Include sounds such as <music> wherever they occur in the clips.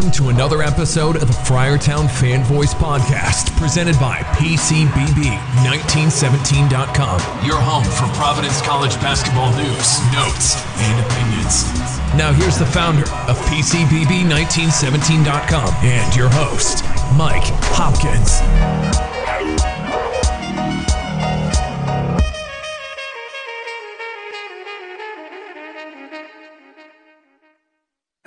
Welcome to another episode of the Friartown Fan Voice Podcast, presented by PCBB1917.com, your home for Providence College basketball news, notes, and opinions. Now, here's the founder of PCBB1917.com and your host, Mike Hopkins.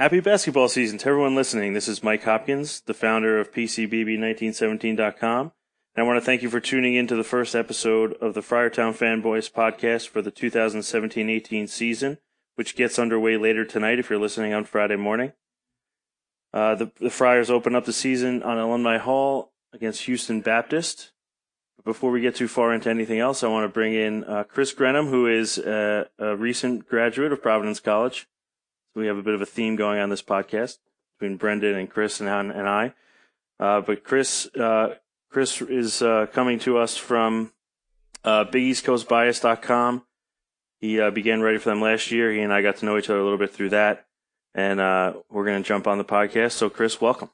Happy basketball season to everyone listening. This is Mike Hopkins, the founder of PCBB1917.com. And I want to thank you for tuning in to the first episode of the Friartown Fan Voice podcast for the 2017-18 season, which gets underway later tonight if you're listening on Friday morning. Uh, the, the Friars open up the season on Alumni Hall against Houston Baptist. But before we get too far into anything else, I want to bring in uh, Chris Grenham, who is a, a recent graduate of Providence College we have a bit of a theme going on this podcast between Brendan and Chris and, and I. Uh, but Chris, uh, Chris is uh, coming to us from uh, BigEastCoastBias.com. He uh, began writing for them last year. He and I got to know each other a little bit through that, and uh, we're going to jump on the podcast. So, Chris, welcome.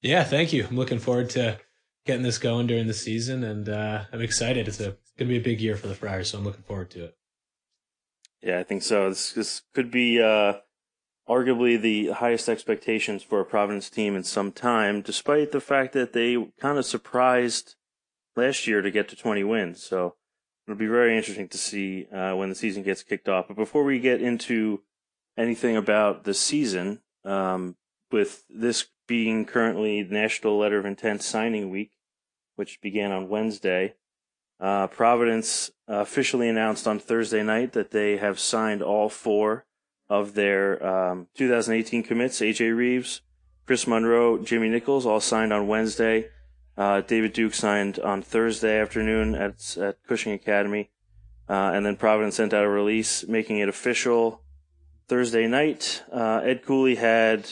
Yeah, thank you. I'm looking forward to getting this going during the season, and uh, I'm excited. It's a going to be a big year for the Friars, so I'm looking forward to it. Yeah, I think so. This, this could be uh, arguably the highest expectations for a Providence team in some time, despite the fact that they kind of surprised last year to get to 20 wins. So it'll be very interesting to see uh, when the season gets kicked off. But before we get into anything about the season, um, with this being currently National Letter of Intent signing week, which began on Wednesday, uh, Providence officially announced on Thursday night that they have signed all four of their um, 2018 commits, AJ Reeves, Chris Monroe, Jimmy Nichols, all signed on Wednesday. Uh, David Duke signed on Thursday afternoon at, at Cushing Academy. Uh, and then Providence sent out a release making it official Thursday night. Uh, Ed Cooley had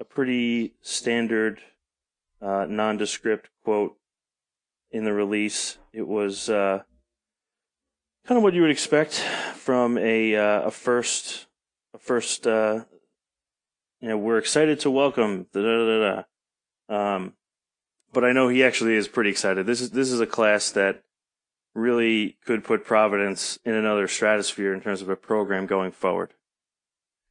a pretty standard uh, nondescript quote in the release. It was uh, kind of what you would expect from a, uh, a first first, uh, you know, we're excited to welcome da da da da. Um, but I know he actually is pretty excited. This is this is a class that really could put Providence in another stratosphere in terms of a program going forward.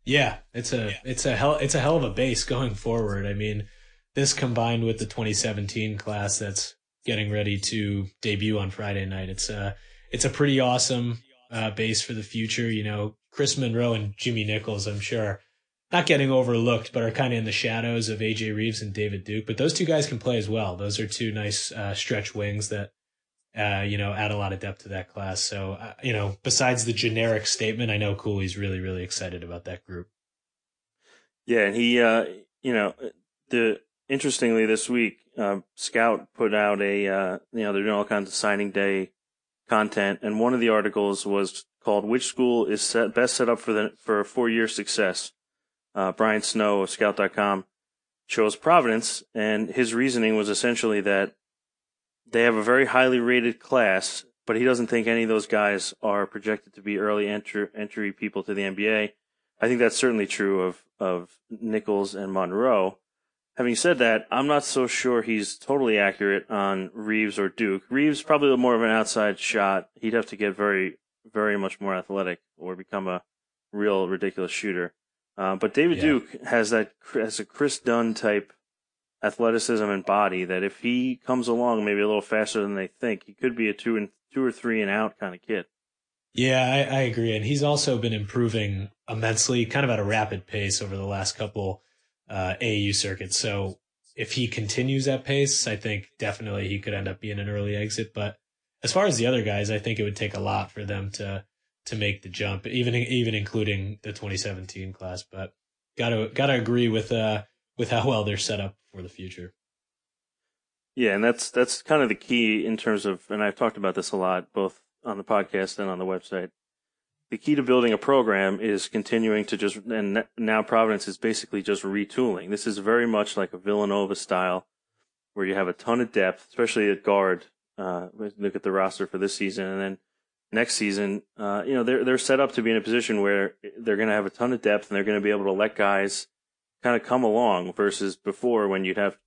Yeah, it's a yeah. it's a hell it's a hell of a base going forward. I mean, this combined with the 2017 class that's getting ready to debut on Friday night, it's a it's a pretty awesome uh, base for the future. You know, Chris Monroe and Jimmy Nichols, I'm sure, not getting overlooked, but are kind of in the shadows of AJ Reeves and David Duke. But those two guys can play as well. Those are two nice uh, stretch wings that, uh, you know, add a lot of depth to that class. So, uh, you know, besides the generic statement, I know Cooley's really, really excited about that group. Yeah, and he, uh, you know, the interestingly this week, uh, Scout put out a, uh, you know, they're doing all kinds of signing day content, and one of the articles was called "Which School is set, Best Set Up for the for four year success." Uh, Brian Snow of Scout.com chose Providence, and his reasoning was essentially that they have a very highly rated class, but he doesn't think any of those guys are projected to be early entry entry people to the NBA. I think that's certainly true of of Nichols and Monroe. Having said that, I'm not so sure he's totally accurate on Reeves or Duke. Reeves probably more of an outside shot. He'd have to get very, very much more athletic or become a real ridiculous shooter. Uh, but David yeah. Duke has that has a Kris Dunn type athleticism and body that if he comes along maybe a little faster than they think, he could be a two and two or three and out kind of kid. Yeah, I, I agree, and he's also been improving immensely, kind of at a rapid pace over the last couple uh, AAU circuit. So if he continues that pace, I think definitely he could end up being an early exit. But as far as the other guys, I think it would take a lot for them to to make the jump, even even including the 2017 class. But gotta gotta agree with uh with how well they're set up for the future. Yeah, and that's that's kind of the key in terms of, and I've talked about this a lot, both on the podcast and on the website the key to building a program is continuing to just, and now Providence is basically just retooling. This is very much like a Villanova style where you have a ton of depth, especially at guard. Uh, look at the roster for this season and then next season, uh, you know, they're, they're set up to be in a position where they're going to have a ton of depth and they're going to be able to let guys kind of come along versus before when you'd have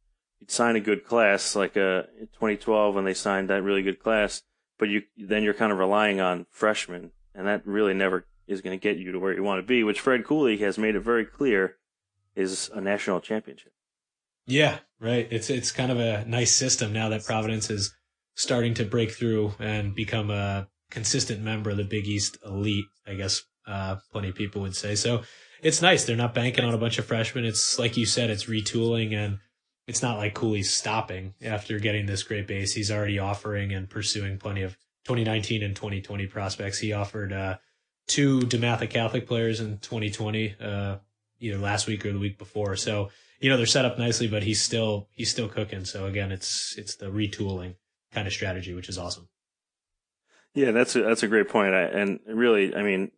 you'd sign a good class like uh, 2012 when they signed that really good class, but you then you're kind of relying on freshmen, and that really never is going to get you to where you want to be. Which Ed Cooley has made it very clear is a national championship. Yeah, right. It's it's kind of a nice system now that Providence is starting to break through and become a consistent member of the Big East elite. I guess uh, plenty of people would say so. It's nice. They're not banking on a bunch of freshmen. It's like you said, it's retooling and it's not like Cooley's stopping after getting this great base. He's already offering and pursuing plenty of 2019 and 2020 prospects. He offered uh, two DeMatha Catholic players in 2020, uh, either last week or the week before. So you know they're set up nicely, but he's still he's still cooking. So again, it's it's the retooling kind of strategy, which is awesome. Yeah, that's a, that's a great point. I, and really, I mean,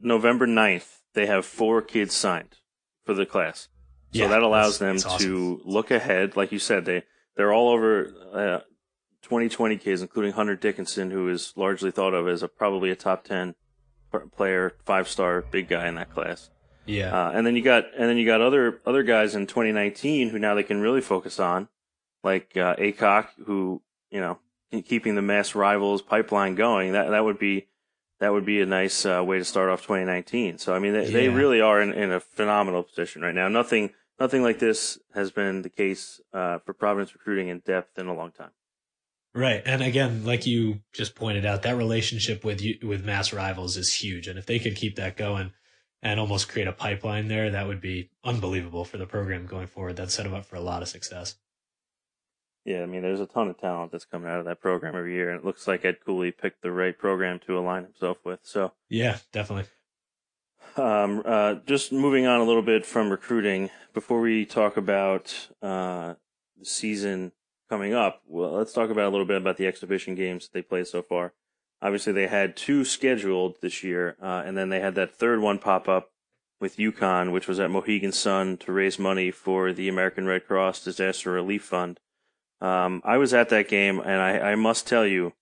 November 9th, they have four kids signed for the class. So yeah, that allows them to awesome. look ahead. Like you said, they, they're all over uh, 2020 kids, including Hunter Dickinson, who is largely thought of as a, probably a top 10 player, five star, big guy in that class. Yeah. Uh, and then you got, and then you got other, other guys in 2019 who now they can really focus on, like, uh, Akok, who, you know, keeping the mass rivals pipeline going. That, that would be, that would be a nice uh, way to start off 2019. So, I mean, they, yeah. they really are in, in a phenomenal position right now. Nothing, nothing like this has been the case uh, for Providence recruiting in depth in a long time. Right, and again, like you just pointed out, that relationship with you, with mass rivals is huge, and if they could keep that going and almost create a pipeline there, that would be unbelievable for the program going forward. That set them up for a lot of success. Yeah, I mean, there's a ton of talent that's coming out of that program every year, and it looks like Ed Cooley picked the right program to align himself with. So yeah, definitely. Um, uh, just moving on a little bit from recruiting before we talk about uh, the season coming up. Well, let's talk about a little bit about the exhibition games that they played so far. Obviously, they had two scheduled this year, uh, and then they had that third one pop up with UConn, which was at Mohegan Sun to raise money for the American Red Cross Disaster Relief Fund. Um, I was at that game, and I, I, must tell you,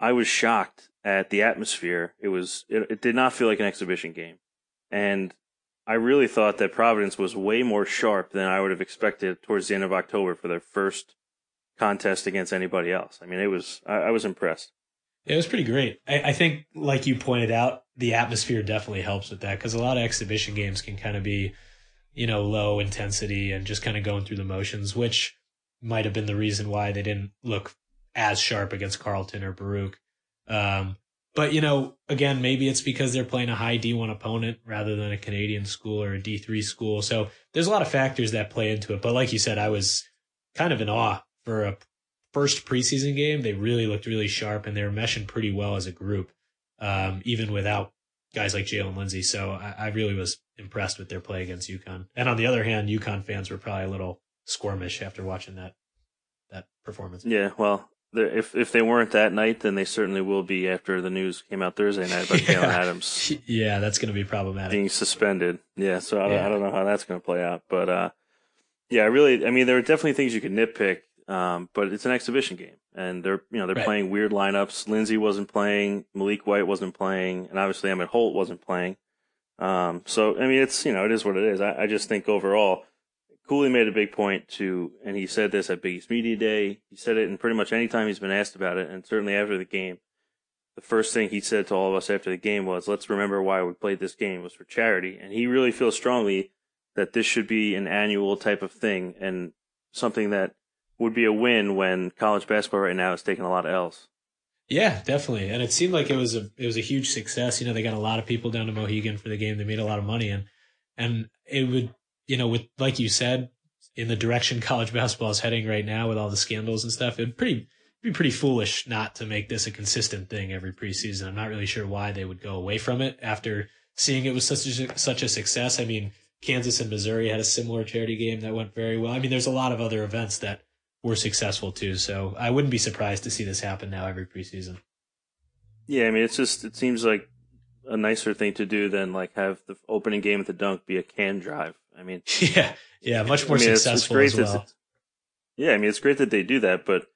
I was shocked at the atmosphere. It was it, it did not feel like an exhibition game, and I really thought that Providence was way more sharp than I would have expected towards the end of October for their first contest against anybody else. I mean, it was I, I was impressed. It was pretty great. I, I, think, like you pointed out, the atmosphere definitely helps with that because a lot of exhibition games can kind of be, you know, low intensity and just kind of going through the motions, which might have been the reason why they didn't look as sharp against Carleton or Baruch. Um, but you know, again, maybe it's because they're playing a high D1 opponent rather than a Canadian school or a D3 school. So there's a lot of factors that play into it. But like you said, I was kind of in awe for a first preseason game. They really looked really sharp and they were meshing pretty well as a group, um, even without guys like Jalen Lindsey. So I, I, really was impressed with their play against UConn. And on the other hand, UConn fans were probably a little squirmish after watching that that performance. Yeah, well, if if they weren't that night, then they certainly will be after the news came out Thursday night about <laughs> yeah. Adams. <laughs> Yeah, that's going to be problematic. Being suspended. Yeah, so I don't, yeah. I don't know how that's going to play out, but uh, yeah, I really, I mean, there are definitely things you can nitpick, um, but it's an exhibition game, and they're you know they're right. playing weird lineups. Lindsey wasn't playing, Malik White wasn't playing, and obviously Emmitt Holt wasn't playing. Um, so I mean, it's you know it is what it is. I, I just think overall Cooley made a big point to, and he said this at Big East Media Day. He said it in pretty much any time he's been asked about it, and certainly after the game. The first thing he said to all of us after the game was, "Let's remember why we played this game was for charity." And he really feels strongly that this should be an annual type of thing and something that would be a win when college basketball right now is taking a lot of L's. Yeah, definitely. And it seemed like it was a it was a huge success. You know, they got a lot of people down to Mohegan for the game. They made a lot of money and and it would you know, with like you said, in the direction <laughs> college basketball is heading right now with all the scandals and stuff, it'd pretty be pretty foolish not to make this a consistent thing every preseason. I'm not really sure why they would go away from it after seeing it was such a, such a success. I mean, Kansas and Missouri had a similar charity game that went very well. I mean, there's a lot of other events that were successful too. So I wouldn't be surprised to see this happen now every preseason. Yeah, I mean, it's just it seems like a nicer thing to do than like have the opening game at the dunk be a can drive. I mean, <laughs> yeah, yeah, much more I mean, successful it's, it's as well. Yeah, I mean, it's great that they do that, but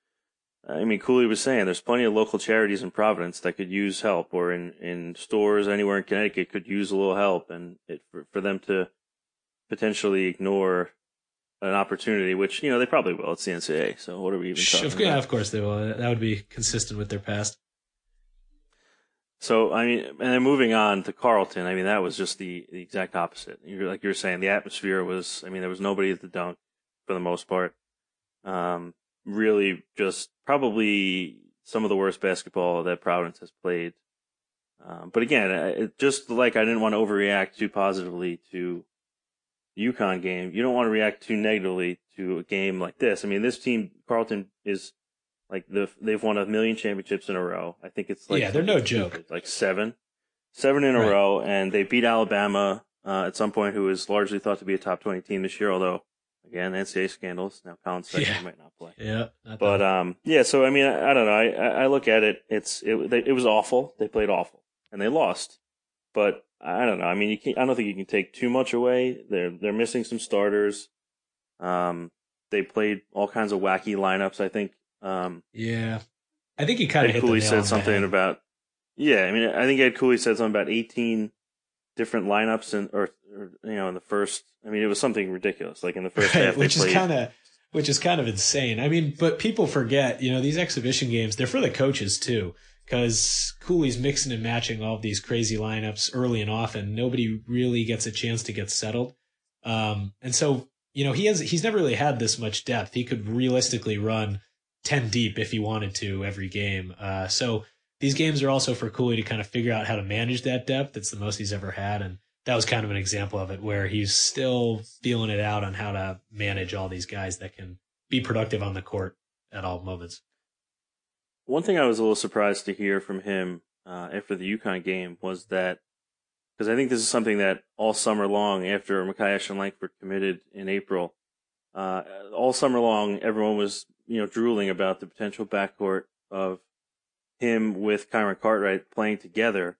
I mean, Cooley was saying there's plenty of local charities in Providence that could use help, or in in Storrs anywhere in Connecticut could use a little help, and it, for for them to potentially ignore an opportunity, which you know they probably will. It's the NCAA, so what are we even talking yeah, about? Yeah, of course they will. That would be consistent with their past. So I mean, and then moving on to Carleton, I mean that was just the, the exact opposite. You're like you're saying, the atmosphere was. I mean, there was nobody at the dunk for the most part. Um, really, just probably some of the worst basketball that Providence has played. Um, but again, it, just like I didn't want to overreact too positively to UConn game, you don't want to react too negatively to a game like this. I mean, this team, Carleton, is like the they've won a million championships in a row. I think it's like yeah, they're no joke. Like seven, seven in a right. row, and they beat Alabama uh, at some point, who is largely thought to be a top twenty team this year. Although, again, NCAA scandals. Now Collin Sexton yeah. might not play. Yeah, but um, yeah. So I mean, I, I don't know. I I look at it. It's it they, it was awful. They played awful, and they lost. But I don't know. I mean, you can't, I don't think you can take too much away. They're they're missing some starters. Um, they played all kinds of wacky lineups. I think. Um, yeah, I think he kind of hit Cooley said something about. Yeah, I mean, I think Ed Cooley said something about eighteen different lineups and or, or, you know in the first. I mean, it was something ridiculous. Like in the first right, half, which is kind of which is kind of insane. I mean, but people forget, you know, these exhibition games they're for the coaches too because Cooley's mixing and matching all of these crazy lineups early and often. Nobody really gets a chance to get settled. Um, and so, you know, he has, he's never really had this much depth. He could realistically run 10 deep if he wanted to every game. Uh, so these games are also for Cooley to kind of figure out how to manage that depth. It's the most he's ever had. And that was kind of an example of it where he's still feeling it out on how to manage all these guys that can be productive on the court at all moments. One thing I was a little surprised to hear from him uh, after the UConn game was that because I think this is something that all summer long after Makai Ashton Langford committed in April, uh, all summer long everyone was you know drooling about the potential backcourt of him with Kyron Cartwright playing together,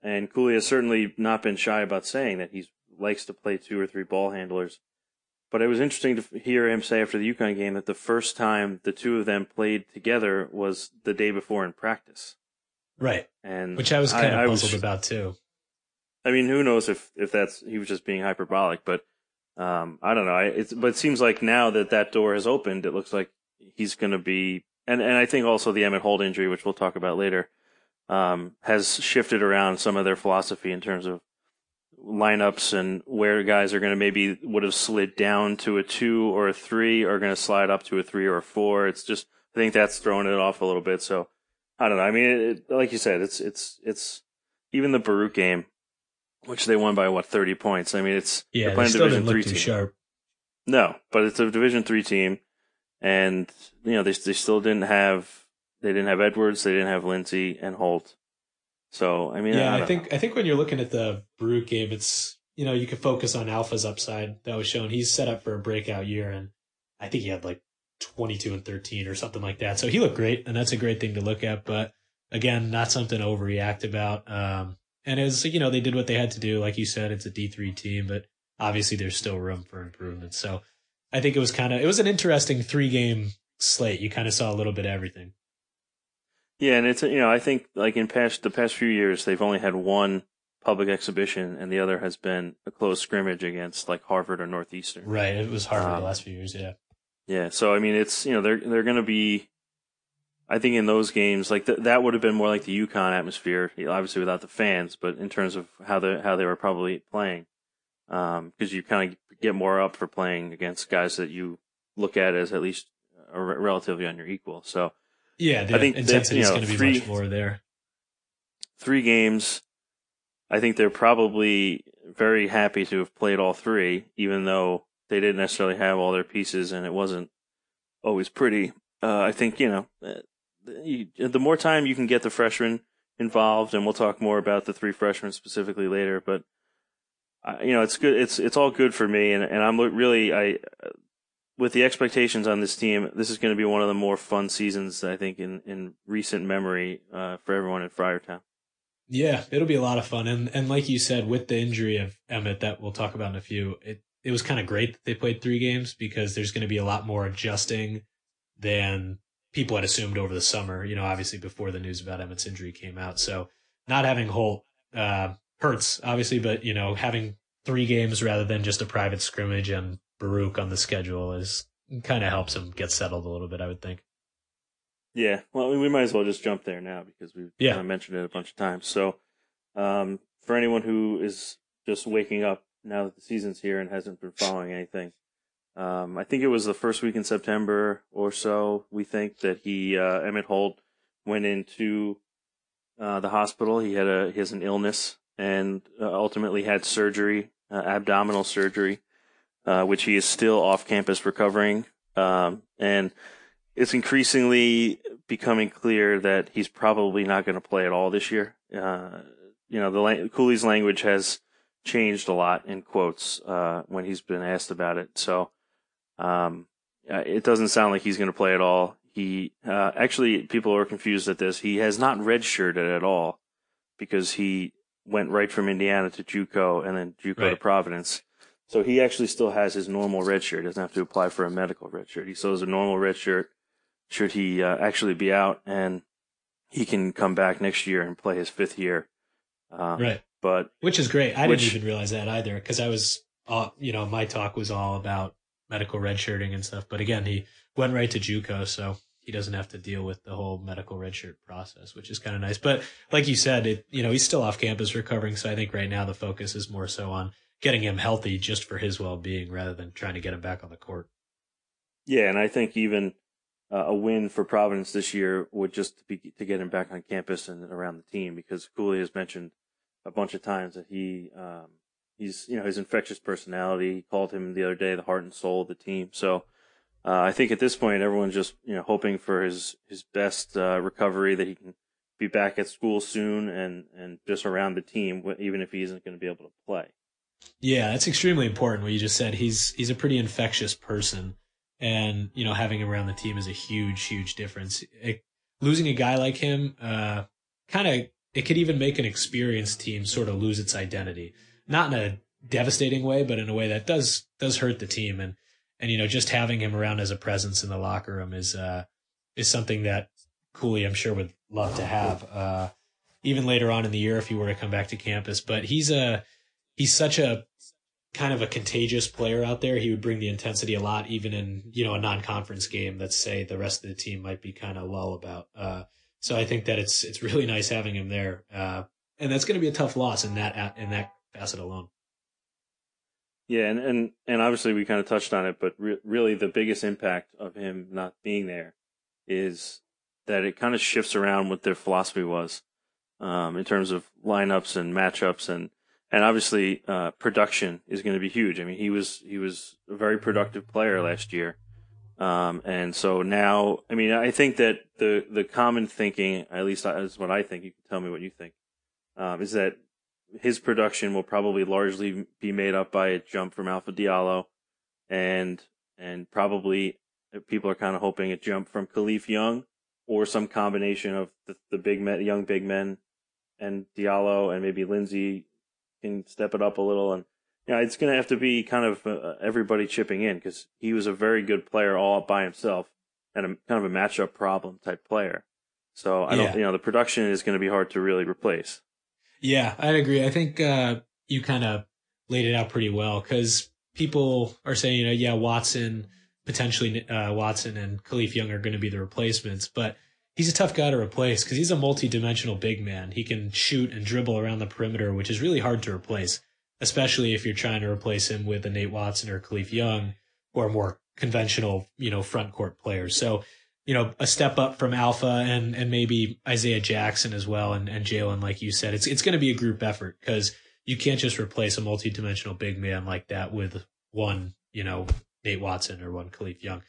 and Cooley has certainly not been shy about saying that he likes to play two or three ball handlers. But it was interesting to hear him say after the UConn game that the first time the two of them played together was the day before in practice. Right. And which I was kind I, of puzzled was, about too. I mean, who knows if if that's he was just being hyperbolic, but um, I don't know. I, it's but it seems like now that that door has opened, it looks like he's going to be, and and I think also the Emmitt Holt injury, which we'll talk about later, um, has shifted around some of their philosophy in terms of lineups and where guys are going to maybe would have slid down to a two or a three are going to slide up to a three or a four. It's just, I think that's throwing it off a little bit. So I don't know. I mean, it, like you said, it's, it's, it's even the Baruch game, which they won by what, 30 points. I mean, it's, yeah, they're playing they division three team. Sharp. No, but it's a division three team and, you know, they, they still didn't have, they didn't have Edwards, they didn't have Lindsey and Holt. So I mean, yeah, I, I think know. I think when you're looking at the Baruch game, it's you know you can focus on Alpha's upside that was shown. He's set up for a breakout year, and I think he had like 22 and 13 or something like that. So he looked great, and that's a great thing to look at. But again, not something to overreact about. Um, and it's you know they did what they had to do. Like you said, it's a D3 team, but obviously there's still room for improvement. So I think it was kind of it was an interesting three game slate. You kind of saw a little bit of everything. Yeah, and it's you know I think like in past the past few years they've only had one public exhibition and the other has been a close scrimmage against like Harvard or Northeastern. Right, it was Harvard um, the last few years. Yeah. Yeah, so I mean it's you know they're they're going to be. I think in those games, like th- that would have been more like the UConn atmosphere, obviously without the fans, but in terms of how the how they were probably playing, because um, you kind of get more up for playing against guys that you look at as at least relatively on your equal. So yeah, I think intensity is going to be three, much more there. Three games. I think they're probably very happy to have played all three, even though they didn't necessarily have all their pieces and it wasn't always pretty. Uh, I think you know, uh, the more time you can get the freshmen involved, and we'll talk more about the three freshmen specifically later. But uh, you know, it's good. It's it's all good for me, and and I'm really I with the expectations on this team, this is going to be one of the more fun seasons I think in in recent memory uh, for everyone in Friartown. Yeah, it'll be a lot of fun, and and like you said, with the injury of Emmitt that we'll talk about in a few, it it was kind of great that they played three games because there's going to be a lot more adjusting than people had assumed over the summer. You know, obviously before the news about Emmitt's injury came out, so not having Holt uh, hurts obviously, but you know having three games rather than just a private scrimmage and Baruch on the schedule is kind of helps him get settled a little bit, I would think. Yeah, well, we might as well just jump there now because we've yeah. kind of mentioned it a bunch of times. So, um, for anyone who is just waking up now that the season's here and hasn't been following anything, um, I think it was the first week in September or so. We think that he uh, Emmitt Holt went into uh, the hospital. He had a he has an illness and uh, ultimately had surgery, uh, abdominal surgery, uh, which he is still off campus recovering. Um, and it's increasingly becoming clear that he's probably not going to play at all this year. Uh, you know, the Cooley's language has changed a lot in quotes uh, when he's been asked about it. So um, it doesn't sound like he's going to play at all. He uh, actually, people are confused at this. He has not redshirted at all because he went right from Indiana to JUCO and then JUCO right. to Providence. So he actually still has his normal red shirt. He doesn't have to apply for a medical red shirt. He still has a normal red shirt should he uh, actually be out and he can come back next year and play his fifth year. Um, right. But which is great. I which, didn't even realize that either because I was, all, you know, my talk was all about medical redshirting and stuff. But again, he went right to JUCO, so he doesn't have to deal with the whole medical redshirt process, which is kind of nice. But like you said, it you know he's still off campus recovering, so I think right now the focus is more so on getting him healthy just for his well being rather than trying to get him back on the court. Yeah, and I think even uh, a win for Providence this year would just be to get him back on campus and around the team because Cooley has mentioned a bunch of times that he um, he's you know his infectious personality. He called him the other day the heart and soul of the team. So uh, I think at this point everyone's just you know hoping for his his best uh, recovery that he can be back at school soon and and just around the team even if he isn't going to be able to play. Yeah, that's extremely important. What you just said, he's he's a pretty infectious person and you know having him around the team is a huge huge difference it, losing a guy like him uh, kind of it could even make an experienced team sort of lose its identity not in a devastating way but in a way that does does hurt the team and and you know just having him around as a presence in the locker room is uh is something that Cooley I'm sure would love to have uh even later on in the year if he were to come back to campus but he's a he's such a kind of a contagious player out there. He would bring the intensity a lot, even in you know a non-conference game that say the rest of the team might be kind of lull about. Uh, so I think that it's it's really nice having him there, uh, and that's going to be a tough loss in that in that facet alone. Yeah, and and, and obviously we kind of touched on it, but re- really the biggest impact of him not being there is that it kind of shifts around what their philosophy was um, in terms of lineups and matchups and and obviously uh, production is going to be huge. I mean, he was he was a very productive player last year, um, and so now, I mean, I think that the the common thinking, at least is what I think. You can tell me what you think. Um, is that his production will probably largely be made up by a jump from Alpha Diallo, and and probably people are kind of hoping a jump from Kalif Young or some combination of the, the big men, young big men, and Diallo and maybe Lindsey can step it up a little. And yeah, you know, it's going to have to be kind of uh, everybody chipping in because he was a very good player all by himself and a kind of a matchup problem type player. So I don't, you know, the production is going to be hard to really replace. Yeah, I agree. I think uh, you kind of laid it out pretty well because people are saying, you know, yeah, Watson potentially uh, Watson and Kalif Young are going to be the replacements, but he's a tough guy to replace because he's a multi-dimensional big man. He can shoot and dribble around the perimeter, which is really hard to replace, especially if you're trying to replace him with a Nate Watson or Kalif Young or more conventional, you know, front court players. So, you know, a step up from Alpha and and maybe Isaiah Jackson as well and, and Jalen, like you said. It's it's gonna be a group effort because you can't just replace a multi-dimensional big man like that with one, you know, Nate Watson or one Kalif Young.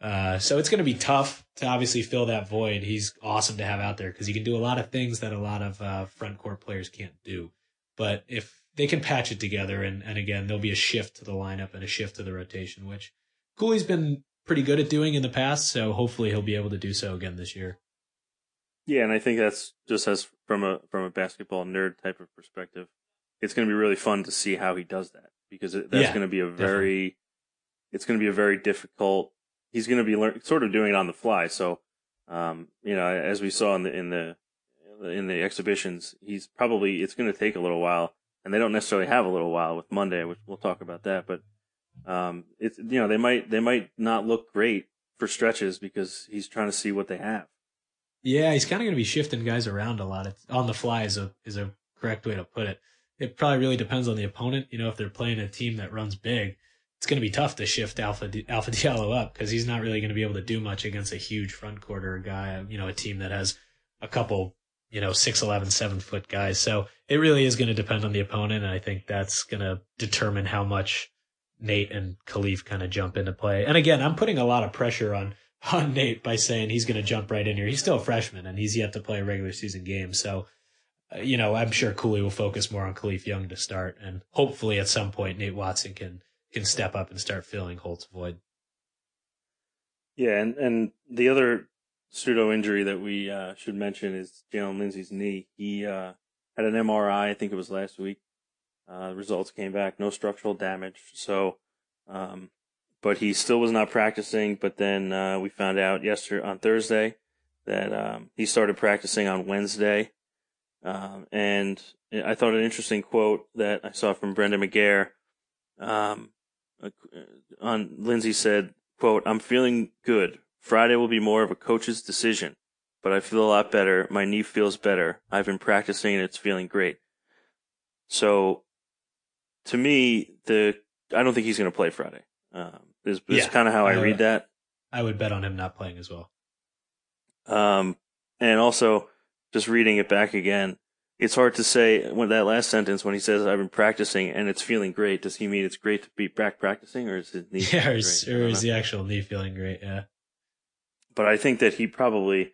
Uh, so it's going to be tough to obviously fill that void. He's awesome to have out there because he can do a lot of things that a lot of uh, front court players can't do. But if they can patch it together, and, and again, there'll be a shift to the lineup and a shift to the rotation, which Cooley's been pretty good at doing in the past. So hopefully he'll be able to do so again this year. Yeah, and I think that's just as from a from a basketball nerd type of perspective, it's going to be really fun to see how he does that because that's yeah, going to be a very, definitely. it's going to be a very difficult he's going to be learn, sort of doing it on the fly. So, um, you know, as we saw in the in the in the exhibitions, he's probably it's going to take a little while and they don't necessarily have a little while with Monday, which we'll talk about that. But um, it's you know they might they might not look great for stretches because he's trying to see what they have. Yeah, he's kind of going to be shifting guys around a lot. It's, on the fly is a is a correct way to put it. It probably really depends on the opponent. You know, if they're playing a team that runs big, it's going to be tough to shift Alpha Alpha <laughs> Diallo up because he's not really going to be able to do much against a huge front court guy. You know, a team that has a couple you know, 6'11, 7 foot guys. So it really is going to depend on the opponent. And I think that's going to determine how much Nate and Kalif kind of jump into play. And again, I'm putting a lot of pressure on, <laughs> on Nate by saying he's going to jump right in here. He's still a freshman and he's yet to play a regular season game. So, uh, you know, I'm sure Cooley will focus more on Kalif Young to start. And hopefully at some point, Nate Watson can, can step up and start filling Holt's void. Yeah. And, and the other pseudo injury that we uh, should mention is Jalen Lindsey's knee. He uh, had an MRI, I think it was last week. Uh, results came back, no structural damage. So, um, but he still was not practicing. But then uh, we found out yesterday on Thursday that um, he started practicing on Wednesday. Um, and I thought an interesting quote that I saw from Brendan McGair. Um, uh, on Lindsey said, "quote I'm feeling good. Friday will be more of a coach's decision, but I feel a lot better. My knee feels better. I've been practicing and it's feeling great. So, to me, the I don't think he's going to play Friday. Um, is, is yeah, kind of how I, I read that. I would bet on him not playing as well. Um, and also, just reading it back again, it's hard to say when that last sentence when he says I've been practicing and it's feeling great. Does he mean it's great to be back practicing, or is his knee? <laughs> Yeah, or is, or is the actual knee feeling great? Yeah but I think that he probably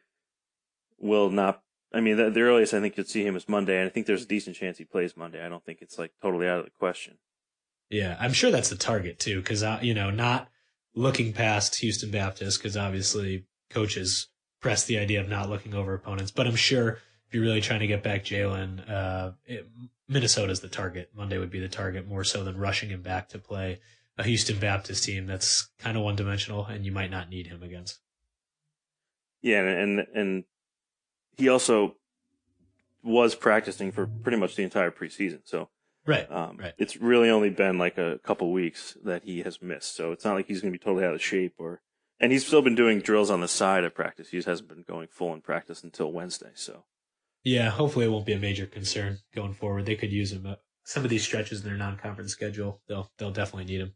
will not. I mean, the, the earliest I think you'd see him is Monday, and I think there's a decent chance he plays Monday. I don't think it's like totally out of the question. Yeah, I'm sure that's the target too, because uh, you know, not looking past Houston Baptist, because obviously coaches press the idea of not looking over opponents. But I'm sure if you're really trying to get back Jalen, uh, Minnesota's the target. Monday would be the target more so than rushing him back to play a Houston Baptist team that's kind of one dimensional, and you might not need him against. Yeah, and and he also was practicing for pretty much the entire preseason. So right, um, right. It's really only been like a couple weeks that he has missed. So it's not like he's going to be totally out of shape or. And he's still been doing drills on the side of practice. He hasn't been going full in practice until Wednesday. So. Yeah, hopefully it won't be a major concern going forward. They could use him. Some of these stretches in their non-conference schedule, they'll they'll definitely need him.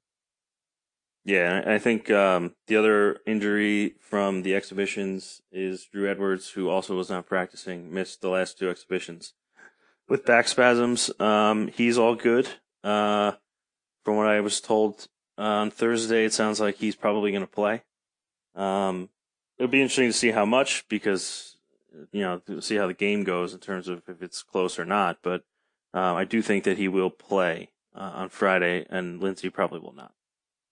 Yeah, I think um, the other injury from the exhibitions is Drew Edwards, who also was not practicing, missed the last two exhibitions with back spasms. Um, he's all good. Uh, from what I was told on Thursday, it sounds like he's probably going to play. Um, it'll be interesting to see how much because you know see how the game goes in terms of if it's close or not. But uh, I do think that he will play uh, on Friday, and Lindsey probably will not.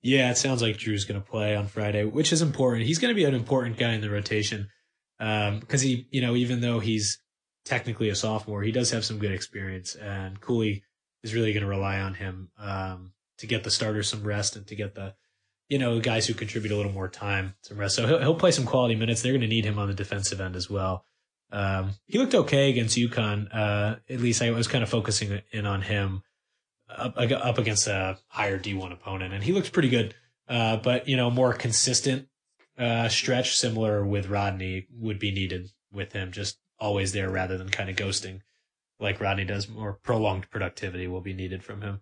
Yeah, it sounds like Drew's going to play on Friday, which is important. He's going to be an important guy in the rotation because um, he, you know, even though he's technically a sophomore, he does have some good experience, and Cooley is really going to rely on him um, to get the starters some rest and to get the, you know, guys who contribute a little more time some rest. So he'll, he'll play some quality minutes. They're going to need him on the defensive end as well. Um, he looked okay against UConn. Uh, at least I was kind of focusing in on him up, up against a higher D1 opponent, and he looks pretty good. Uh, but you know, more consistent uh, stretch, similar with Rodney, would be needed with him. Just always there rather than kind of ghosting like Rodney does. More prolonged productivity will be needed from him.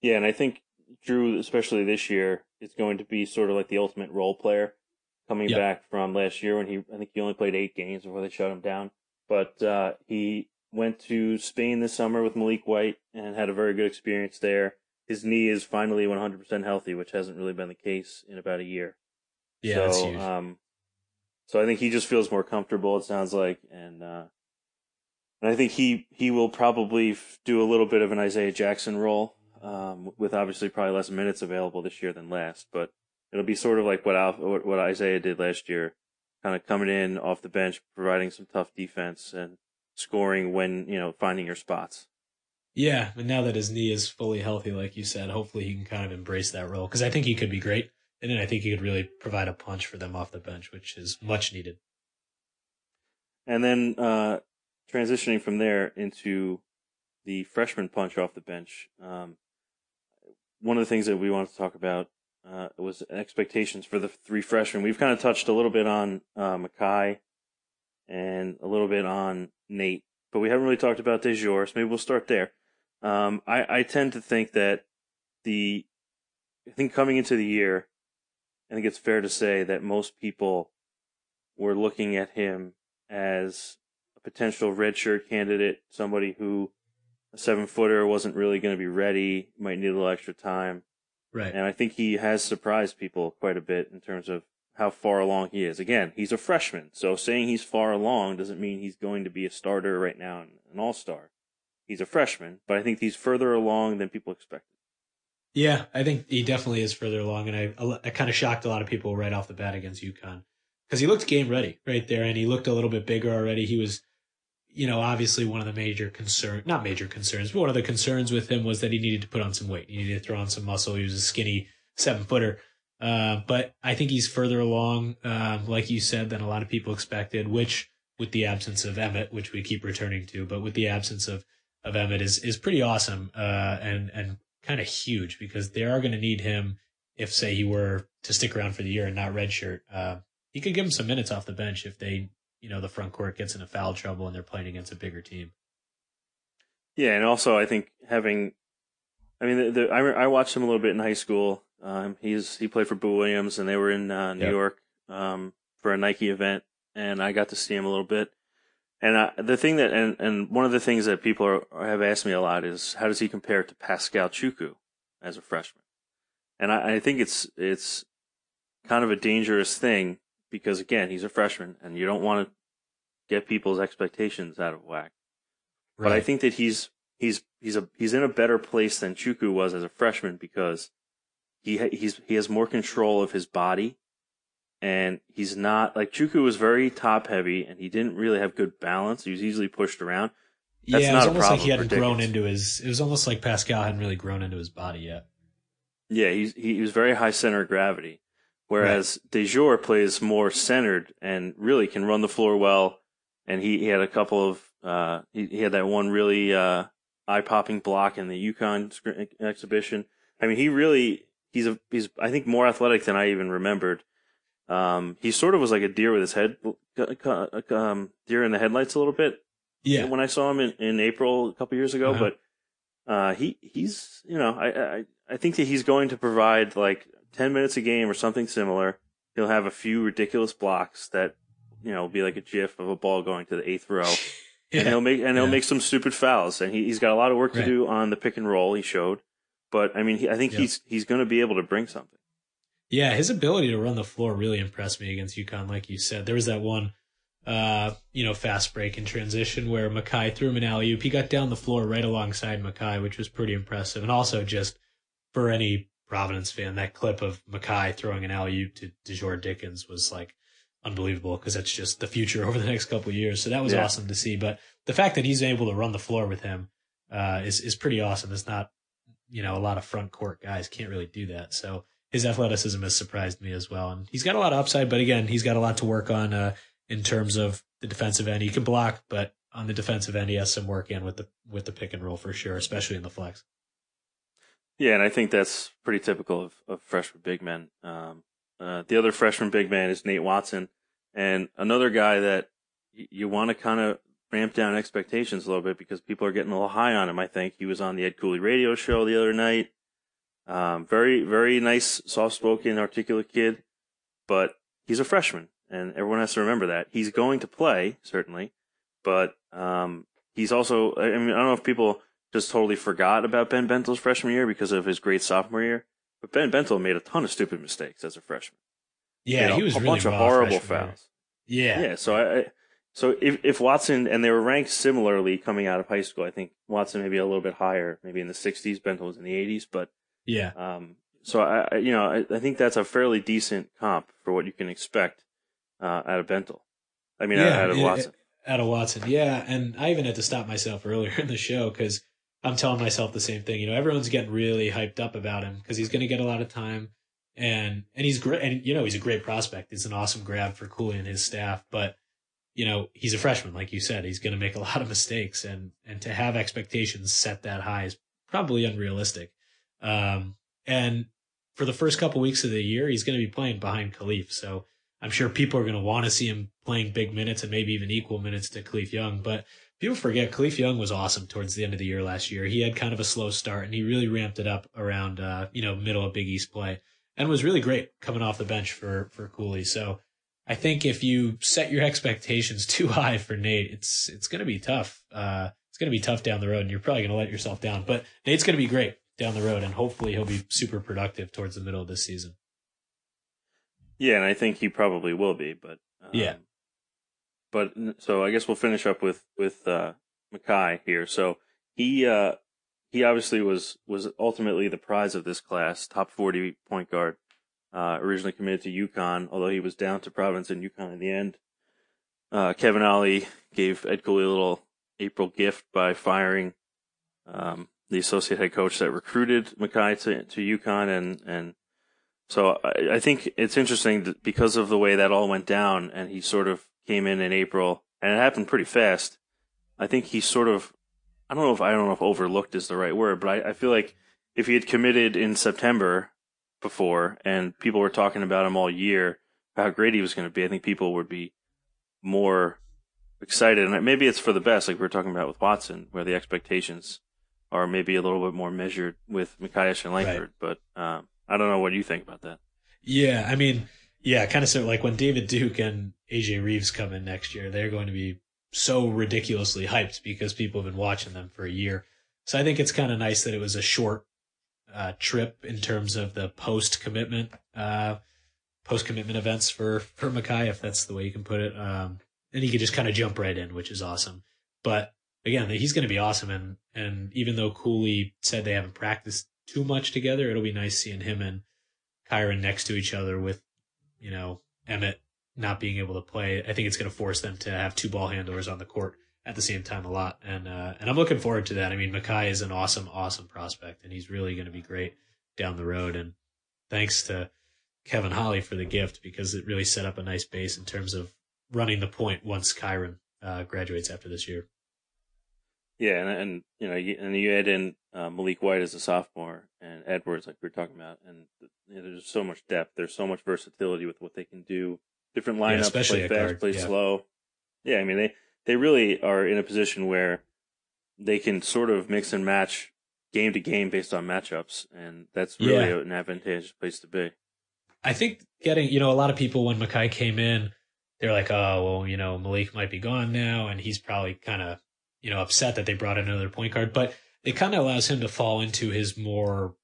Yeah, and I think Drew, especially this year, is going to be sort of like the ultimate role player coming yep. back from last year when he I think he only played eight games before they shut him down. But uh, he went to Spain this summer with Malik White and had a very good experience there. His knee is finally 100% healthy, which hasn't really been the case in about a year. Yeah, so, um, so I think he just feels more comfortable. It sounds like, and uh, and I think he he will probably do a little bit of an Isaiah Jackson role, um, with obviously probably less minutes available this year than last. But it'll be sort of like what what Isaiah did last year, kind of coming in off the bench, providing some tough defense, and scoring when, you know, finding your spots. Yeah, and now that his knee is fully healthy, like you said, hopefully he can kind of embrace that role because I think he could be great, and then I think he could really provide a punch for them off the bench, which is much needed. And then uh, transitioning from there into the freshman punch off the bench. Um, one of the things that we wanted to talk about uh, was expectations for the three freshmen. We've kind of touched a little bit on uh, Makai and a little bit on Nate, but we haven't really talked about Dajour, so maybe we'll start there. Um, I, I tend to think that the, I think coming into the year, I think it's fair to say that most people were looking at him as a potential redshirt candidate, somebody who a seven footer wasn't really going to be ready, might need a little extra time. Right. And I think he has surprised people quite a bit in terms of how far along he is. Again, he's a freshman, so saying he's far along doesn't mean he's going to be a starter right now and an all star. He's a freshman, but I think he's further along than people expected. Yeah, I think he definitely is further along, and I, I kind of shocked a lot of people right off the bat against UConn because he looked game ready right there, and he looked a little bit bigger already. He was, you know, obviously one of the major concern, not major concerns, but one of the concerns with him was that he needed to put on some weight. He needed to throw on some muscle. He was a skinny seven footer. Uh, but I think he's further along, um, like you said, than a lot of people expected, which with the absence of Emmitt, which we keep returning to, but with the absence of, of Emmitt is, is pretty awesome, uh, and, and kind of huge because they are going to need him if say he were to stick around for the year and not redshirt. Uh, he could give him some minutes off the bench if they, you know, the front court gets into foul trouble and they're playing against a bigger team. Yeah. And also I think having, I mean, the, the, I, I watched him a little bit in high school um, he's he played for Boo Williams, and they were in uh, New yep. York um, for a Nike event, and I got to see him a little bit. And I, the thing that and, and one of the things that people are, have asked me a lot is how does he compare to Pascal Chukwu as a freshman? And I, I think it's it's kind of a dangerous thing because again he's a freshman, and you don't want to get people's expectations out of whack. Right. But I think that he's he's he's a he's in a better place than Chukwu was as a freshman because he ha- he's he has more control of his body, and he's not like Chukwu was very top heavy, and he didn't really have good balance. He was easily pushed around. That's yeah, it was almost like he hadn't grown into his. It was almost like Pascal hadn't really grown into his body yet. Yeah, he's he was very high center of gravity, whereas right. Dajour plays more centered and really can run the floor well. And he, he had a couple of uh, he, he had that one really uh, eye popping block in the UConn exhibition. I mean, he really he's a he's I think more athletic than I even remembered. Um, he sort of was like a deer with his head um, deer in the headlights a little bit. Yeah. When I saw him in, in April a couple years ago, uh-huh. but uh, he he's you know I, I I think that he's going to provide like ten minutes a game or something similar. He'll have a few ridiculous blocks that you know will be like a GIF of a ball going to the eighth row. yeah. <laughs> And he'll make and he'll make some stupid fouls, and he, he's got a lot of work right. to do on the pick and roll. He showed, but I mean, he, I think yep. he's he's going to be able to bring something. Yeah, his ability to run the floor really impressed me against UConn. Like you said, there was that one, uh, you know, fast break in transition where Makai threw him an alley oop. He got down the floor right alongside Makai, which was pretty impressive. And also, just for any Providence fan, that clip of Makai throwing an alley oop to Dajour Dickens was like unbelievable because that's just the future <laughs> over the next couple years. So that was yeah. awesome to see. But the fact that he's able to run the floor with him uh, is is pretty awesome. It's not you know, a lot of front court guys can't really do that. So his athleticism has surprised me as well. And he's got a lot of upside, but again, he's got a lot to work on uh, in terms of the defensive end. He can block, but on the defensive end, he has some work in with the with the pick and roll for sure, especially in the flex. Yeah, and I think that's pretty typical of, of freshman big men. Um, uh, the other freshman big man is Nate Watson, and another guy that y- you want to kind of ramp down expectations a little bit because people are getting a little high on him. I think he was on the Ed Cooley radio show the other night. Um, very, very nice, soft spoken, articulate kid, but he's a freshman and everyone has to remember that he's going to play certainly, but, um, he's also, I mean, I don't know if people just totally forgot about Ben Bentil's freshman year because of his great sophomore year, but Ben Bentil made a ton of stupid mistakes as a freshman. Yeah, you know, he was a really bunch of horrible fouls. Year. Yeah. Yeah. So I, so if, if Watson and they were ranked similarly coming out of high school, I think Watson maybe a little bit higher, maybe in the 60s. Bentil was in the 80s, but yeah. Um, so I, you know, I, I think that's a fairly decent comp for what you can expect uh, out of Bentil. I mean, yeah, out, of Watson. Out of Watson, yeah. And I even had to stop myself <laughs> earlier in the show because I'm telling myself the same thing. You know, everyone's getting really hyped up about him because he's going to get a lot of time, and and he's great. And you know, he's a great prospect. It's an awesome grab for Cooley and his staff, but you know, he's a freshman, like you said, he's going to make a <laughs> lot of mistakes and, and to have expectations set that high is probably unrealistic. Um, and for the first couple weeks of the year, he's going to be playing behind Kalif. So I'm sure people are going to want to see him playing big minutes and maybe even equal minutes to Kalif Young. But people forget Kalif Young was awesome towards the end of the year last year. He had kind of a slow start and he really ramped it up around, uh, you know, middle of Big East play and was really great coming off the bench for, for Cooley. So I think if you set your expectations <laughs> too high for Nate, it's, it's going to be tough. Uh, it's going to be tough down the road and you're probably going to let yourself down, but Nate's going to be great down the road and hopefully he'll be super productive towards the middle of this season. Yeah, and I think he probably will be, but um, yeah. But so I guess we'll finish up with with uh, Makai here. So he uh, he obviously was was ultimately the prize of this class, top forty point guard. Uh, originally committed to UConn, although he was down to Providence and UConn in the end. Uh, Kevin Ollie gave Ed Cooley a little April gift by firing um, the associate head coach that recruited Makai to, to UConn, and and so I, I think it's interesting because of the way that all went down, and he sort of came in in April, and it happened pretty fast. I think he sort of, I don't know if I don't know if overlooked is the right word, but I, I feel like if he had committed in September before, and people were talking about him all year, how great he was going to be, I think people would be more excited, and maybe it's for the best, like we were talking about with Watson, where the expectations are maybe a little bit more measured with Makai Ashton-Langford. Right. But um, I don't know what you think about that. Yeah, I mean, yeah, kind of so like when David Duke and AJ Reeves come in next year, they're going to be so ridiculously hyped because people have been watching them for a year. So I think it's kind of nice that it was a short uh, trip in terms of the post commitment, uh, post commitment events for for Makai, if that's the way you can put it. Um, and he could just kind of jump right in, which is awesome. But again, he's going to be awesome. And and even though Cooley said they haven't practiced too much together, it'll be nice seeing him and Kyron next to each other with, you know, Emmitt not being able to play. I think it's going to force them to have two ball handlers on the court at the same time a lot. And uh, and I'm looking forward to that. I mean, Makai is an awesome, awesome prospect, and he's really going to be great down the road. And thanks to Kevin Ollie for the gift because it really set up a nice base in terms of running the point once Kyron uh, graduates after this year. Yeah, and, and you know, you, and you add in uh, Maliek White as a sophomore and Edwards, like we were talking about, and you know, there's so much depth. There's so much versatility with what they can do. Different lineups, yeah, especially play fast, guard, play yeah. slow. Yeah, I mean they they really are in a position where they can sort of mix and match game to game based on matchups, and that's really yeah. an advantageous place to be. I think getting you know a lot of people when Makai came in, they're like, oh well, you know Maliek might be gone now, and he's probably kind of you know, upset that they brought in another point guard, but it kind of allows him to fall into his more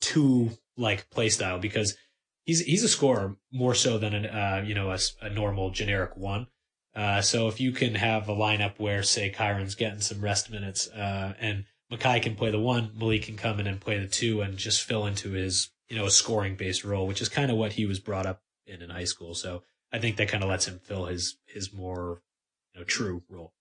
two like play style because he's he's a scorer more so than an uh, you know a, a normal generic one. Uh, so if you can have a lineup where say Kyron's getting some rest minutes uh, and Makai can play the one, Maliek can come in and play the two and just fill into his you know a scoring based role, which is kind of what he was brought up in in high school. So I think that kind of lets him fill his his more you know true role.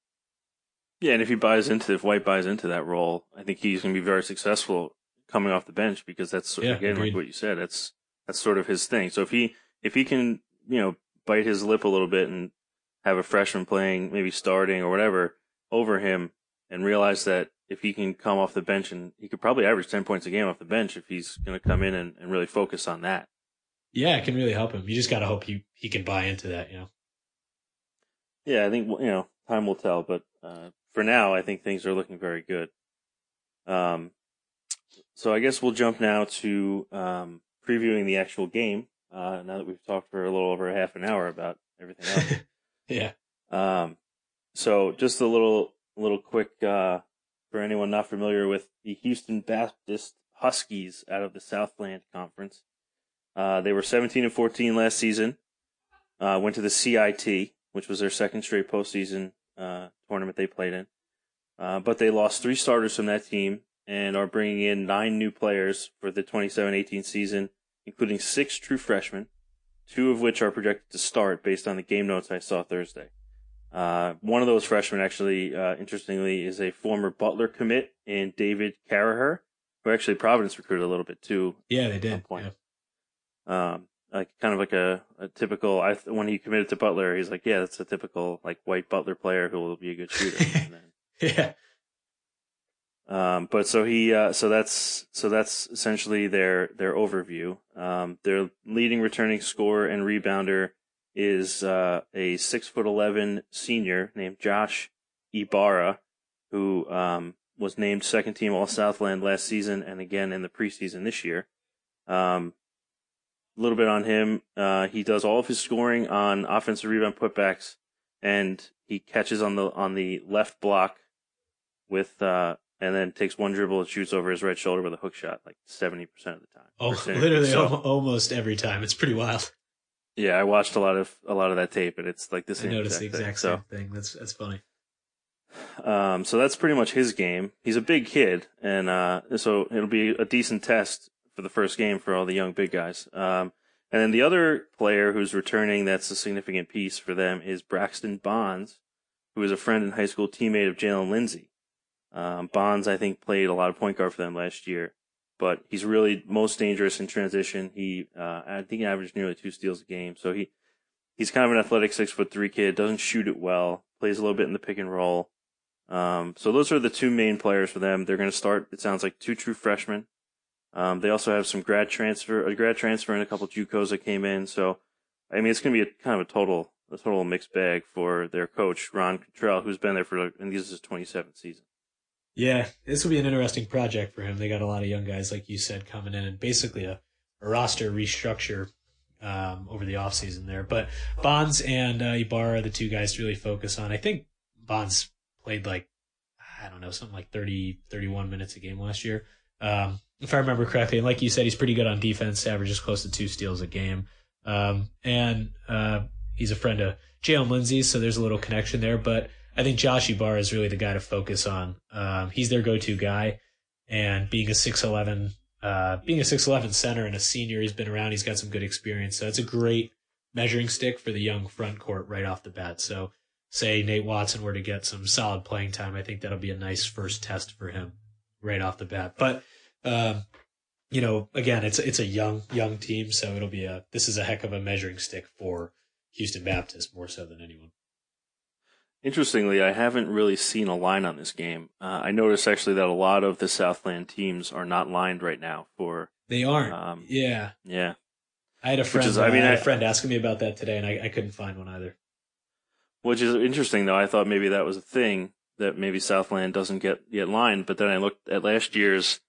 Yeah, and if he buys into if White buys into that role, I think he's going to be very successful coming off the bench because that's yeah, again agreed. like what you said. That's that's sort of his thing. So if he if he can you know bite his lip a little bit and have a freshman playing maybe starting or whatever over him and realize that if he can come off the bench and he could probably average 10 points a game off the bench if he's going to come in and, and really focus on that. Yeah, it can really help him. You just got to hope he, he can buy into that, you know? Yeah, I think, you know, time will tell, but, uh, for now, I think things are looking very good. Um, so I guess we'll jump now to um, previewing the actual game. Uh, now that we've talked for a little over a half an hour about everything else. <laughs> yeah. Um, so just a little, little quick uh, for anyone not familiar with the Houston Baptist Huskies out of the Southland Conference. Uh, they were 17 and 14 last season. Uh, went to the CIT, which was their second straight postseason uh, tournament they played in. Uh, but they lost three starters from that team and are bringing in nine new players for the 27-18 season, including six true freshmen, two of which are projected to start based on the game notes I saw Thursday. Uh, one of those freshmen, actually, uh, interestingly, is a former Butler commit in David Carraher, who actually Providence recruited a little bit too. Yeah, they did. Point. Yeah. Um, like kind of like a, a typical. I when he committed to Butler, he's like, yeah, that's a typical like white Butler player who will be a good shooter. <laughs> yeah. Um, but so he, uh, so that's so that's essentially their their overview. Um, their leading returning scorer and rebounder is uh, a six foot eleven senior named Josh Ibarra, who um, was named second team All Southland last season and again in the preseason this year. Um, a little bit on him. Uh, he does all of his scoring on offensive rebound putbacks, and he catches on the on the left block with uh, and then takes one dribble and shoots over his right shoulder with a hook shot like seventy percent of the time. Oh, literally so, almost every time. It's pretty wild. Yeah, I watched a lot of a lot of that tape, and it's like the same. I noticed exact the exact thing. same so, thing. That's that's funny. Um, so that's pretty much his game. He's a big kid, and uh, so it'll be a decent test for the first game for all the young big guys. Um, and then the other player who's returning that's a significant piece for them is Braxton Bonds, who is a friend and high school teammate of Jalen Lindsey. Um, Bonds, I think, played a lot of point guard for them last year, but he's really most dangerous in transition. He, uh, I think he averaged nearly two steals a game. So he, he's kind of an athletic six foot three kid, doesn't shoot it well, plays a little bit in the pick and roll. Um, so those are the two main players for them. They're going to start. It sounds like two true freshmen. Um, they also have some grad transfer, a grad transfer, and a couple JUCOs that came in. So, I mean, it's going to be a kind of a total, a total mixed bag for their coach Ron Cottrell, who's been there for, and this is his 27th season. Yeah, this will be an interesting project for him. They got a lot of young guys, like you said, coming in, and basically a, a roster restructure um, over the offseason there. But Bonds and uh, Ybarra are the two guys to really focus on. I think Bonds played like, I don't know, something like 30, 31 minutes a game last year. Um, if I remember correctly. And like you said, he's pretty good on defense, averages close to two steals a game. Um, and uh, he's a friend of Jalen Lindsey, so there's a little connection there. But I think Josh Ybarra is really the guy to focus on. Um, he's their go-to guy, and being a six eleven, uh, being a six eleven center and a senior, he's been around. He's got some good experience, so it's a great measuring stick for the young front court right off the bat. So, say Nate Watson were to get some solid playing time, I think that'll be a nice first test for him right off the bat. But um, you know, again, it's it's a young young team, so it'll be a this is a heck of a measuring stick for Houston Baptist more so than anyone. Interestingly, I haven't really seen a line on this game. Uh, I noticed actually that a lot of the Southland teams are not lined right now for. They aren't. Um, yeah. Yeah. I had a friend. Is, I mean, I had a friend asking me about that today, and I, I couldn't find one either. Which is interesting, though. I thought maybe that was a thing that maybe Southland doesn't get get lined, but then I looked at last year's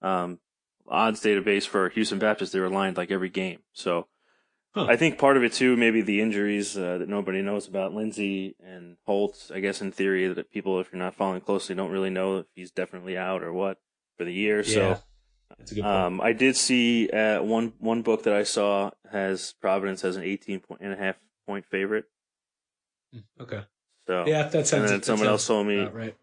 um, odds database for Houston Baptist. They were lined like every game, so Huh. I think part of it too, maybe the injuries uh, that nobody knows about. Lindsey and Holt, I guess in theory that people, if you're not following closely, don't really know if he's definitely out or what for the year. Yeah. So, um, I did see uh, one one book that I saw has Providence as an 18 point and a half point favorite. Hmm, okay. So yeah, that sounds. And then someone else told me. Right.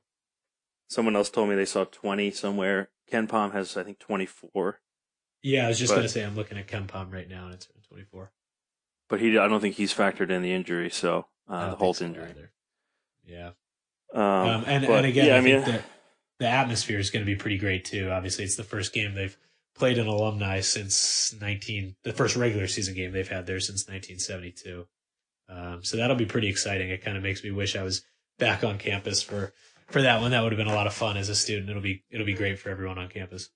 Someone else told me they saw 20 somewhere. KenPom has I think 24. Yeah, I was just but, gonna say I'm looking at KenPom right now and it's 24. But he, I don't think he's factored in the injury, so uh, the Holt so injury. Either. Yeah. Um, um, and, but, and again, yeah, I, I mean, the, the atmosphere is going to be pretty great too. Obviously, it's the first game they've played an alumni since 19, the first regular season game they've had there since 1972. Um, so that'll be pretty exciting. It kind of makes me wish I was back on campus for, for that one. That would have been a lot of fun as a student. It'll be, it'll be great for everyone on campus.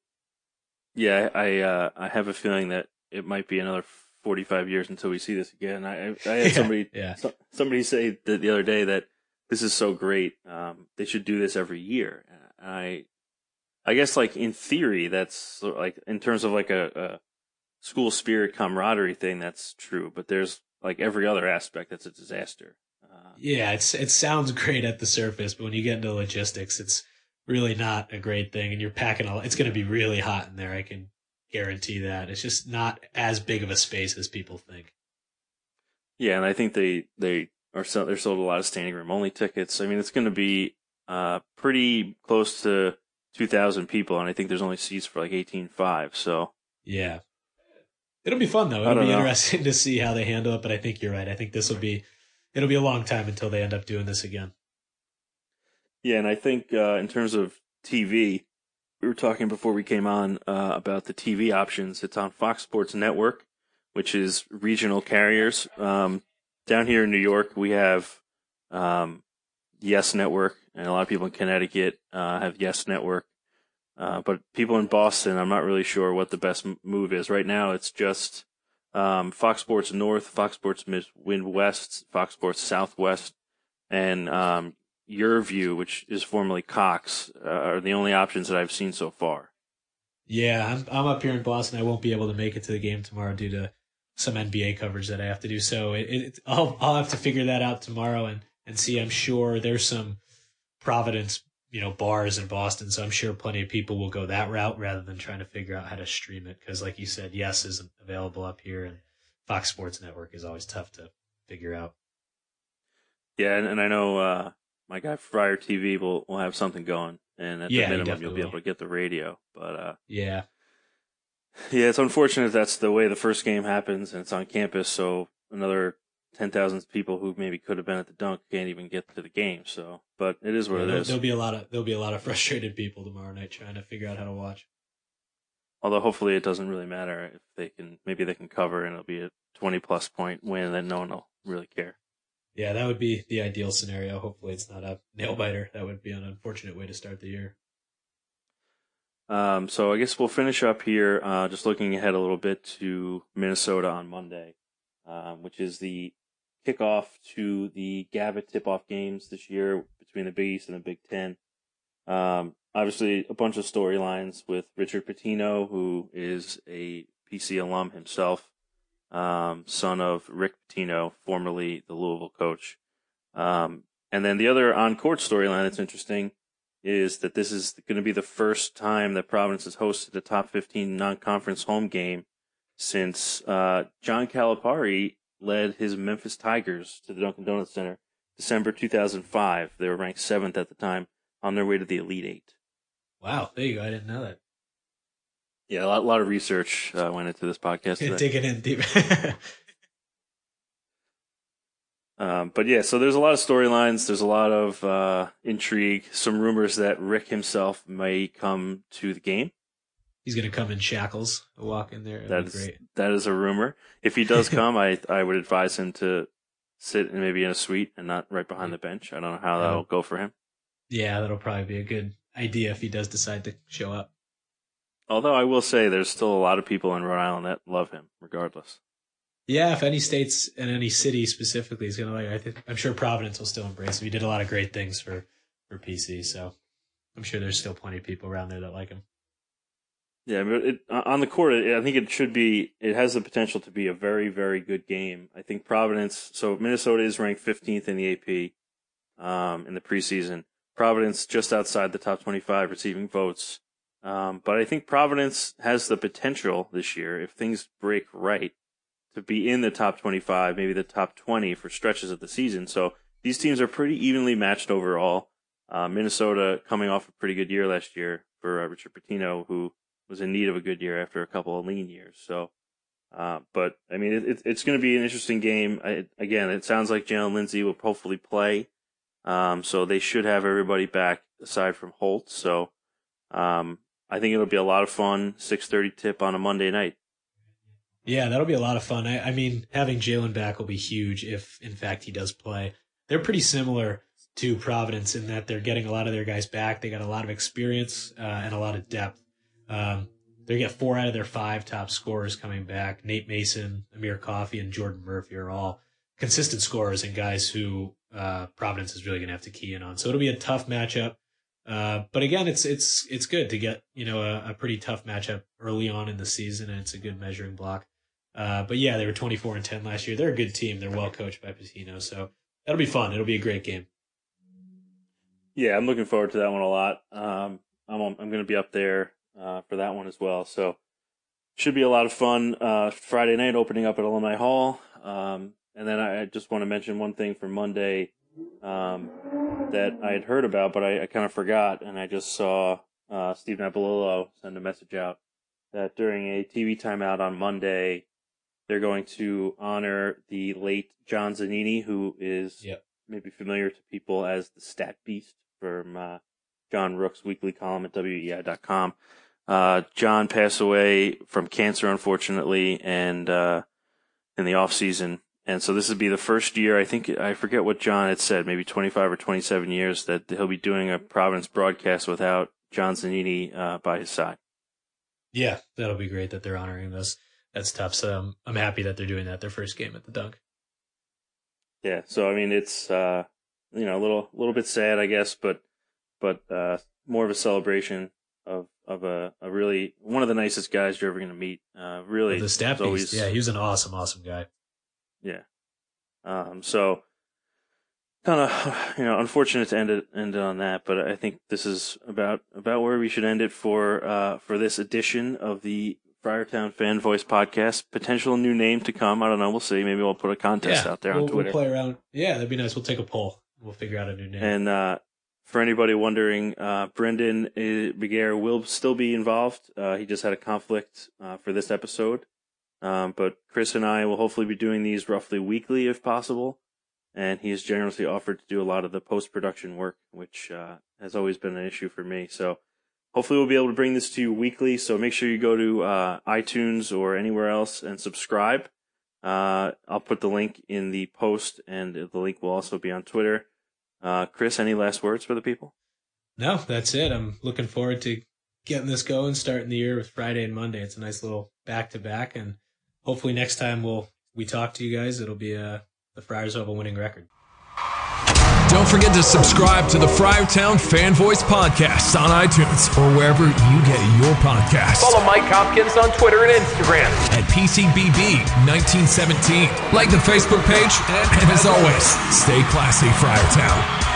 Yeah, I, uh, I have a feeling that it might be another 45 years until we see this again. I, I <laughs> had somebody, yeah. somebody say the, the other day that this is so great. Um, they should do this every year. And I, I guess like in theory, that's like in terms of like a, a school spirit camaraderie thing, that's true. But there's like every other aspect that's a disaster. Uh, yeah, it's it sounds <laughs> great at the surface, but when you get into logistics, it's really not a great thing. And you're packing a. It's going to be really hot in there. I can guarantee that. It's just not as big of a space as people think. Yeah, and I think they they are sell, they're sold a lot of standing room only tickets. I mean, it's going to be uh, pretty close to 2,000 people, and I think there's only seats for like 18.5. So yeah, it'll be fun though. It'll be know. interesting <laughs> to see how they handle it. But I think you're right. I think this will be it'll be a long time until they end up doing this again. Yeah, and I think uh, in terms of TV, we were talking before we came on uh, about the TV options. It's on Fox Sports Network, which is regional carriers. Um, down here in New York, we have um, Yes Network, and a lot of people in Connecticut uh, have Yes Network. Uh, but people in Boston, I'm not really sure what the best move is. Right now, it's just um, Fox Sports North, Fox Sports Midwest, Fox Sports Southwest, and um, YurView, which is formerly Cox, uh, are the only options that I've seen so far. Yeah, I'm I'm up here in Boston. I won't be able to make it to the game tomorrow due to some NBA coverage that I have to do. So it, it I'll I'll have to figure that out tomorrow and and see. I'm sure there's some Providence, you know, bars in Boston, so I'm sure plenty of people will go that route rather than trying to figure out how to stream it. Because like you said, yes isn't available up here, and Fox Sports Network is always tough to figure out. Yeah, and, and I know uh, my guy Friar TV will will have something going, and at yeah, the minimum you'll be able to get the radio. But uh, yeah, <laughs> yeah, it's unfortunate that's the way the first game happens, and it's on campus, so another ten thousand people who maybe could have been at the dunk can't even get to the game. So, but it is what yeah, it there'll, is. There'll be a lot of there'll be a lot of <laughs> frustrated people tomorrow night trying to figure out how to watch. Although hopefully it doesn't really matter if they can maybe they can cover and it'll be a twenty plus point win, then no one will really care. Yeah, that would be the ideal scenario. Hopefully, it's not a nail biter. That would be an unfortunate way to start the year. Um, so I guess we'll finish up here, uh, just looking ahead a little bit to Minnesota on Monday, um, which is the kickoff to the Gavitt tip-off games this year between the Big East and the Big Ten. Um, obviously, a bunch of storylines with Richard Pitino, who is a PC alum himself, um, son of Rick Pitino, formerly the Louisville coach. Um, and then the other on-court storyline that's interesting is that this is going to be the first time that Providence has hosted a top 15 non-conference home game since uh, John Calipari led his Memphis Tigers to the Dunkin' Donuts Center December 2005. They were ranked seventh at the time on their way to the Elite Eight. Wow, there you go. I didn't know that. Yeah, a lot, a lot of research uh, went into this podcast. Today. <laughs> Digging in deep. <laughs> um, but yeah, so there's a lot of storylines. There's a lot of uh, intrigue. Some rumors that Rick himself may come to the game. He's going to come in shackles, walk in there. That's great. that is a rumor. If he does <laughs> come, I I would advise him to sit and maybe in a suite and not right behind the bench. I don't know how that'll go for him. Yeah, that'll probably be a good idea if he does decide to show up. Although I will say there's still a lot of people in Rhode Island that love him, regardless. Yeah, if any states and any city specifically is going to like, I think I'm sure Providence will still embrace him. He did a lot of great things for for PC, so I'm sure there's still plenty of people around there that like him. Yeah, but it, on the court, it, I think it should be. It has the potential to be a very, very good game. I think Providence. So Minnesota is ranked 15th in the AP um, in the preseason. Providence just outside the top 25 receiving votes. Um, but I think Providence has the potential this year, if things break right, to be in the top 25, maybe the top 20 for stretches of the season. So these teams are pretty evenly matched overall. Uh, Minnesota coming off a pretty good year last year for uh, Richard Pitino, who was in need of a good year after a couple of lean years. So, uh, but I mean, it, it, it's going to be an interesting game. I, again, it sounds like Jalen Lindsey will hopefully play. Um, so they should have everybody back aside from Holt. So, um, I think it'll be a lot of fun. 6:30 tip on a Monday night. Yeah, that'll be a lot of fun. I, I mean, having Jalen back will be huge if, in fact, he does play. They're pretty similar to Providence in that they're getting a lot of their guys back. They got a lot of experience uh, and a lot of depth. Um, they get four out of their five top scorers coming back. Nate Mason, Amir Coffey, and Jordan Murphy are all consistent scorers and guys who uh, Providence is really going to have to key in on. So it'll be a tough matchup. Uh, but again, it's it's it's good to get you know a, a, pretty tough matchup early on in the season, and it's a good measuring block. Uh, but yeah, they were 24 and 10 last year. They're a good team. They're well coached by Pitino, so that'll be fun. It'll be a great game. Yeah, I'm looking forward to that one a lot. Um, I'm I'm going to be up there uh, for that one as well. So should be a lot of fun. Uh, Friday night opening up at Alumni Hall. Um, and then I just want to mention one thing for Monday um, that I had heard about, but I, I kind of forgot. And I just saw uh, Steve Napolillo send a message out that during a TV timeout on Monday, they're going to honor the late John Zanini, who is yep. maybe familiar to people as the Stat Beast from uh, John Rooke's weekly column at WEEI.com. Uh, John passed away from cancer, unfortunately, and uh, in the off season. And so this would be the first year, I think, I forget what John had said, maybe 25 or 27 years that he'll be doing a Providence broadcast without John Zanini uh, by his side. Yeah, that'll be great that they're honoring this. That's tough. So I'm, I'm happy that they're doing that their first game at the dunk. Yeah. So, I mean, it's, uh, you know, a little, little bit sad, I guess, but, but, uh, more of a celebration of, of a, a really, one of the nicest guys you're ever going to meet. Uh, really. Well, the staff always, Yeah. He was an awesome, awesome guy. Yeah. Um, so kind of, <sighs> you know, unfortunate to end it, end it on that, but I think this is about, about where we should end it for, uh, for this edition of the Friartown Fan Voice podcast. Potential new name to come. I don't know. We'll see. Maybe we'll put a contest yeah, out there we'll, on Twitter. We'll play around. Yeah, that'd be nice. We'll take a poll. We'll figure out a new name. And, uh, for anybody wondering, uh, Brendan uh, Beguer will still be involved. Uh, he just had a conflict uh, for this episode. Um, but Chris and I will hopefully be doing these roughly weekly if possible. And he has generously offered to do a lot of the post production work, which uh, has always been an issue for me. So hopefully we'll be able to bring this to you weekly. So make sure you go to uh, iTunes or anywhere else and subscribe. Uh, I'll put the link in the post, and the link will also be on Twitter. Uh, Chris, any last words for the people? No, that's it. I'm looking forward to getting this going, starting the year with Friday and Monday. It's a nice little back to back, and hopefully next time we'll we talk to you guys, it'll be uh, the Friars have a winning record. Don't forget to subscribe to the Friartown Fan Voice podcast on iTunes or wherever you get your podcasts. Follow Mike Hopkins on Twitter and Instagram at PCBB1917. Like the Facebook page, and as always, stay classy, Friartown.